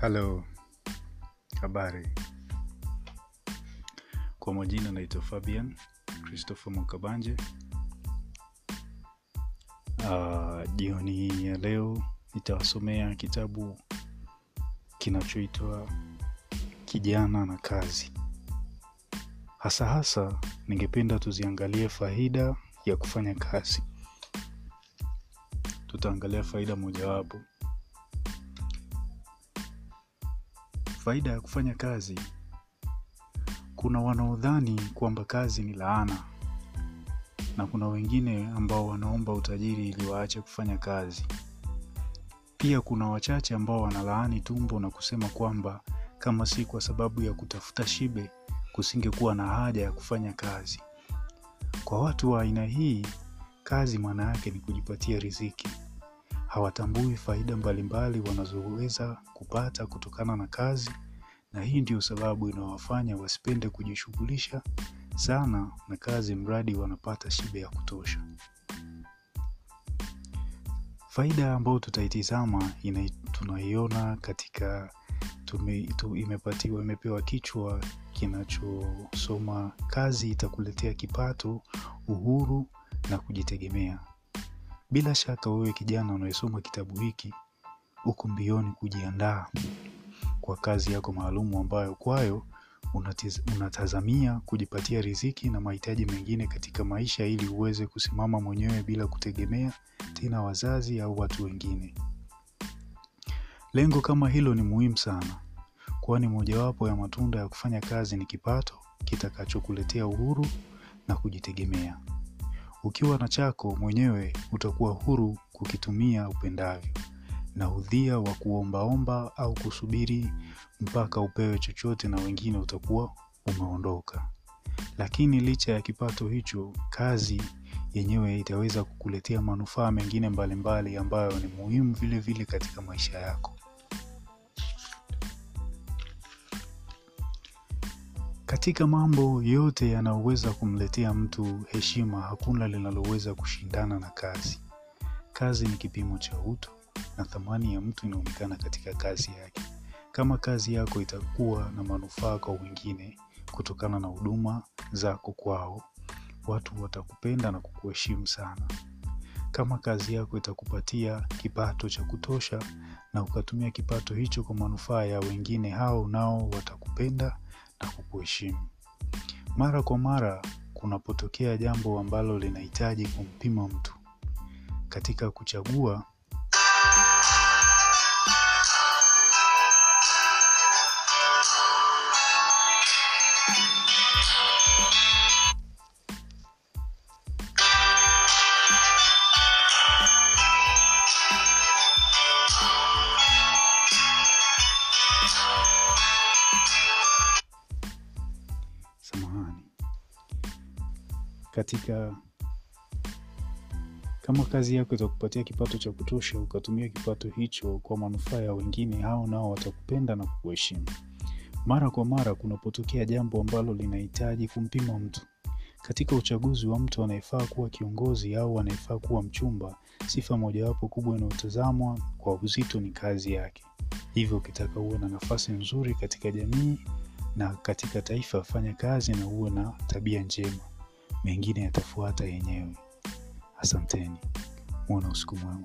halo habari. Kwa majina naitwa fabian christopher mukabanje. Uh, jioni hii ya leo nitawasomea kitabu kinachoitwa kijana na kazi. Hasa hasa ningependa tuziangalie faida ya kufanya kazi. Tutaangalia faida mojawapo faida ya kufanya kazi. Kuna wanaodhani kwamba kazi ni laana na kuna wengine ambao wanaomba utajiri ili waache kufanya kazi. Pia kuna wachache ambao wanalaani tumbo na kusema kwamba kama si kwa sababu ya kutafuta shibe kusingekuwa na haja ya kufanya kazi. Kwa watu wa aina hii kazi maana yake ni kujipatia riziki hawatambui faida mbalimbali wanazoweza kupata kutokana na kazi na hii ndio sababu inawafanya wasipende kujishughulisha sana na kazi mradi wanapata shibe ya kutosha. Faida ambayo tutaitizama tunaiona katika tume, tu, imepatiwa imepewa kichwa kinachosoma kazi itakuletea kipato uhuru na kujitegemea bila shaka wewe kijana unayesoma kitabu hiki uko mbioni kujiandaa kwa kazi yako maalumu ambayo kwayo unatazamia kujipatia riziki na mahitaji mengine katika maisha ili uweze kusimama mwenyewe bila kutegemea tena wazazi au watu wengine. Lengo kama hilo ni muhimu sana kwani mojawapo ya matunda ya kufanya kazi ni kipato kitakachokuletea uhuru na kujitegemea ukiwa na chako mwenyewe utakuwa huru kukitumia upendavyo. Na udhia wa kuombaomba au kusubiri mpaka upewe chochote na wengine utakuwa umeondoka. Lakini licha ya kipato hicho kazi yenyewe itaweza kukuletea manufaa mengine mbalimbali ambayo ni muhimu vile vile katika maisha yako katika mambo yote yanayoweza kumletea mtu heshima hakuna linaloweza kushindana na kazi. Kazi ni kipimo cha utu na thamani ya mtu inaonekana katika kazi yake. Kama kazi yako itakuwa na manufaa kwa wengine kutokana na huduma zako kwao watu watakupenda na kukuheshimu sana. Kama kazi yako itakupatia kipato cha kutosha na ukatumia kipato hicho kwa manufaa ya wengine hao nao watakupenda na kukuheshimu mara kwa mara kunapotokea jambo ambalo linahitaji kumpima mtu. Katika kuchagua katika kama kazi yako itakupatia kipato cha kutosha ukatumia kipato hicho kwa manufaa ya wengine hao nao watakupenda na kukuheshimu. Mara kwa mara kunapotokea jambo ambalo linahitaji kumpima mtu. Katika uchaguzi wa mtu anayefaa kuwa kiongozi au anayefaa kuwa mchumba sifa mojawapo kubwa inayotazamwa kwa uzito ni kazi yake. Hivyo ukitaka uwe na nafasi nzuri katika jamii na katika taifa fanya kazi na uwe na tabia njema mengine yatafuata yenyewe. Asanteni. Muwe usiku mwema